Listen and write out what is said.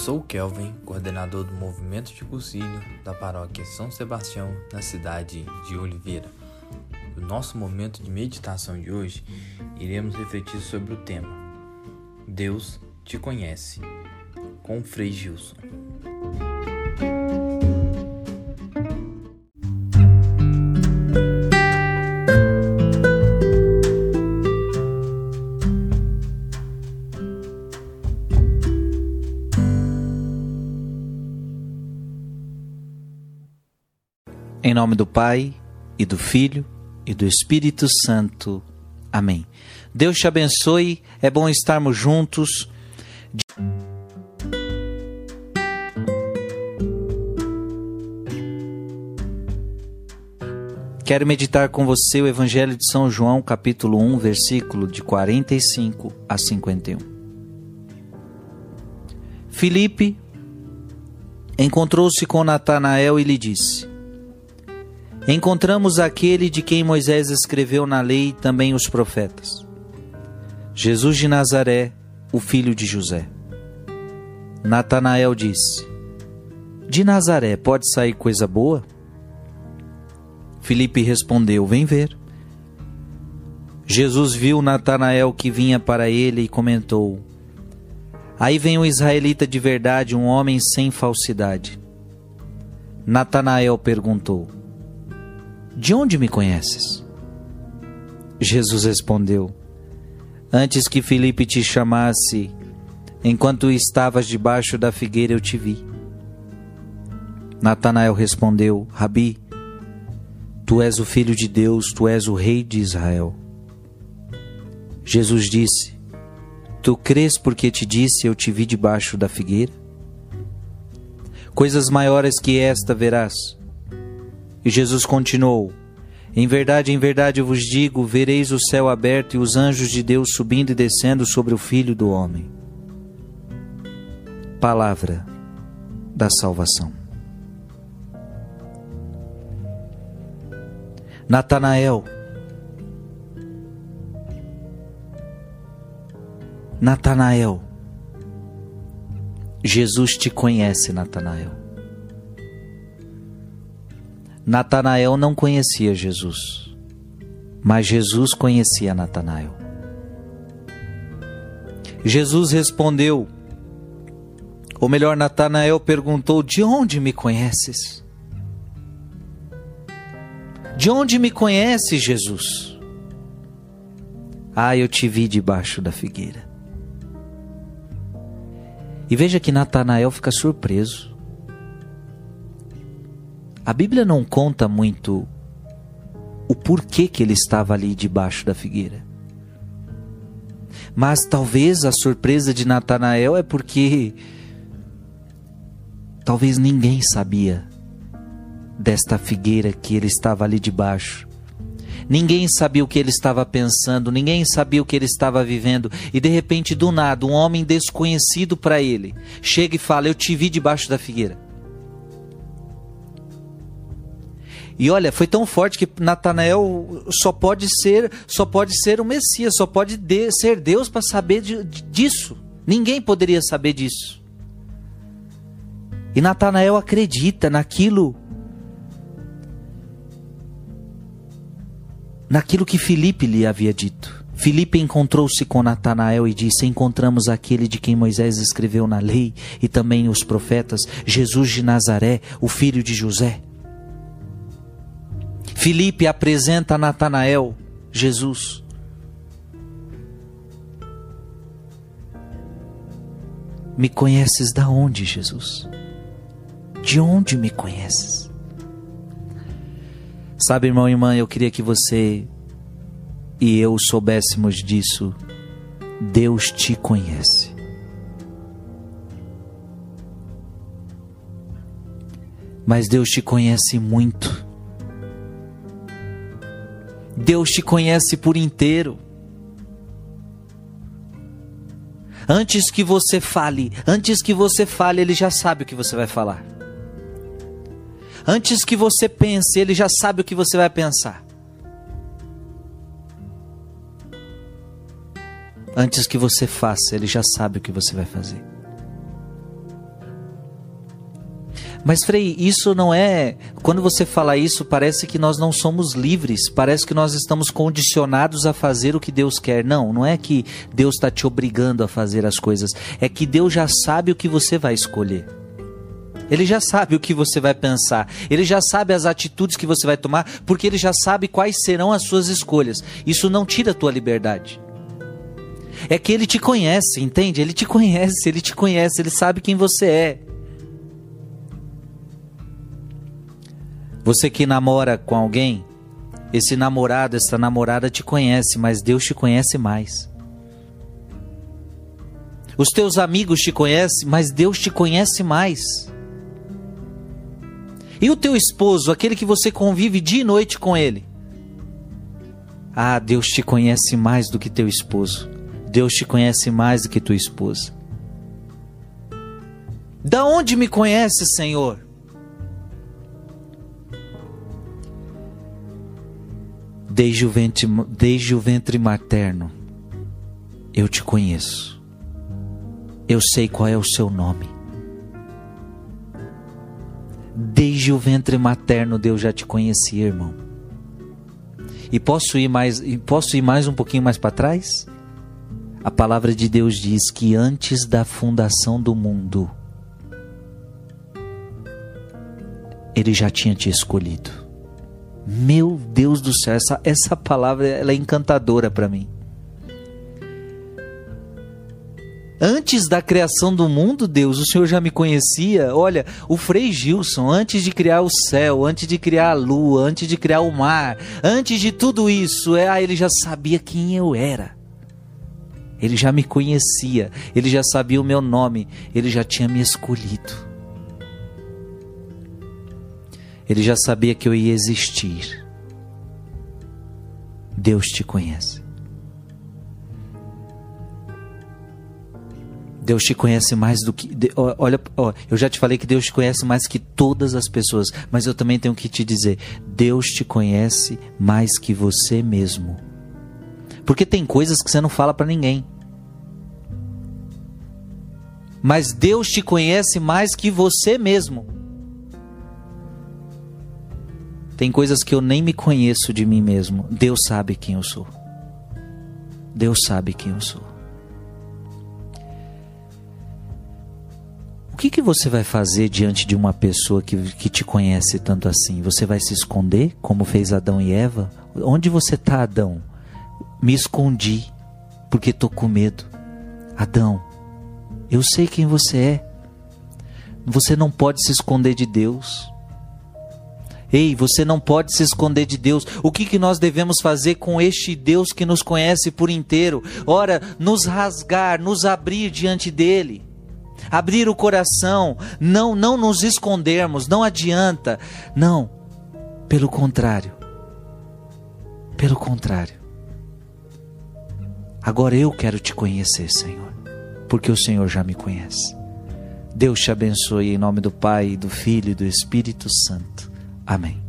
sou o Kelvin, coordenador do movimento de cursilho da paróquia São Sebastião, na cidade de Oliveira. No nosso momento de meditação de hoje, iremos refletir sobre o tema Deus te conhece, com o Frei Gilson. Em nome do Pai, e do Filho, e do Espírito Santo. Amém. Deus te abençoe, é bom estarmos juntos. Quero meditar com você o Evangelho de São João, capítulo 1, versículo de 45 a 51. Filipe encontrou-se com Natanael e lhe disse: encontramos aquele de quem Moisés escreveu na lei e também os profetas. Jesus de Nazaré, o filho de José. Natanael disse: De Nazaré pode sair coisa boa? Filipe respondeu: Vem ver. Jesus viu Natanael que vinha para ele e comentou: Aí vem um israelita de verdade, um homem sem falsidade. Natanael perguntou: de onde me conheces? Jesus respondeu: Antes que Filipe te chamasse, enquanto estavas debaixo da figueira, eu te vi. Natanael respondeu: Rabi, tu és o filho de Deus, tu és o rei de Israel. Jesus disse: Tu crês porque te disse eu te vi debaixo da figueira? Coisas maiores que esta verás. E Jesus continuou: Em verdade, em verdade eu vos digo: vereis o céu aberto e os anjos de Deus subindo e descendo sobre o Filho do Homem. Palavra da salvação. Natanael. Natanael. Jesus te conhece, Natanael. Natanael não conhecia Jesus, mas Jesus conhecia Natanael. Jesus respondeu, ou melhor, Natanael perguntou: De onde me conheces? De onde me conhece Jesus? Ah, eu te vi debaixo da figueira. E veja que Natanael fica surpreso. A Bíblia não conta muito o porquê que ele estava ali debaixo da figueira. Mas talvez a surpresa de Natanael é porque talvez ninguém sabia desta figueira que ele estava ali debaixo. Ninguém sabia o que ele estava pensando, ninguém sabia o que ele estava vivendo, e de repente, do nada, um homem desconhecido para ele chega e fala: Eu te vi debaixo da figueira. E olha, foi tão forte que Natanael só pode ser, só pode ser o Messias, só pode de, ser Deus para saber de, disso. Ninguém poderia saber disso. E Natanael acredita naquilo naquilo que Filipe lhe havia dito. Filipe encontrou-se com Natanael e disse: Encontramos aquele de quem Moisés escreveu na lei e também os profetas, Jesus de Nazaré, o filho de José. Filipe apresenta a Natanael Jesus. Me conheces da onde, Jesus? De onde me conheces? Sabe, irmão e irmã, eu queria que você e eu soubéssemos disso. Deus te conhece. Mas Deus te conhece muito. Deus te conhece por inteiro. Antes que você fale, antes que você fale, ele já sabe o que você vai falar. Antes que você pense, ele já sabe o que você vai pensar. Antes que você faça, ele já sabe o que você vai fazer. Mas Frei, isso não é. Quando você fala isso, parece que nós não somos livres, parece que nós estamos condicionados a fazer o que Deus quer. Não, não é que Deus está te obrigando a fazer as coisas, é que Deus já sabe o que você vai escolher. Ele já sabe o que você vai pensar, ele já sabe as atitudes que você vai tomar, porque ele já sabe quais serão as suas escolhas. Isso não tira a tua liberdade. É que ele te conhece, entende? Ele te conhece, ele te conhece, ele sabe quem você é. Você que namora com alguém, esse namorado, essa namorada te conhece, mas Deus te conhece mais. Os teus amigos te conhecem, mas Deus te conhece mais. E o teu esposo, aquele que você convive dia e noite com ele? Ah, Deus te conhece mais do que teu esposo. Deus te conhece mais do que tua esposa. Da onde me conhece, Senhor? Desde o ventre, desde o ventre materno, eu te conheço. Eu sei qual é o seu nome. Desde o ventre materno, Deus já te conhecia, irmão. E posso ir mais, posso ir mais um pouquinho mais para trás? A palavra de Deus diz que antes da fundação do mundo, Ele já tinha te escolhido. Meu Deus do céu, essa, essa palavra ela é encantadora para mim. Antes da criação do mundo, Deus, o Senhor já me conhecia. Olha, o Frei Gilson, antes de criar o céu, antes de criar a lua, antes de criar o mar, antes de tudo isso, é, ah, ele já sabia quem eu era. Ele já me conhecia, ele já sabia o meu nome, ele já tinha me escolhido. Ele já sabia que eu ia existir. Deus te conhece. Deus te conhece mais do que. Olha, eu já te falei que Deus te conhece mais que todas as pessoas, mas eu também tenho que te dizer: Deus te conhece mais que você mesmo. Porque tem coisas que você não fala para ninguém. Mas Deus te conhece mais que você mesmo. Tem coisas que eu nem me conheço de mim mesmo. Deus sabe quem eu sou. Deus sabe quem eu sou. O que, que você vai fazer diante de uma pessoa que, que te conhece tanto assim? Você vai se esconder, como fez Adão e Eva? Onde você está, Adão? Me escondi, porque estou com medo. Adão, eu sei quem você é. Você não pode se esconder de Deus. Ei, você não pode se esconder de Deus. O que, que nós devemos fazer com este Deus que nos conhece por inteiro? Ora, nos rasgar, nos abrir diante dele. Abrir o coração, não não nos escondermos, não adianta. Não. Pelo contrário. Pelo contrário. Agora eu quero te conhecer, Senhor, porque o Senhor já me conhece. Deus te abençoe em nome do Pai, do Filho e do Espírito Santo. Amém.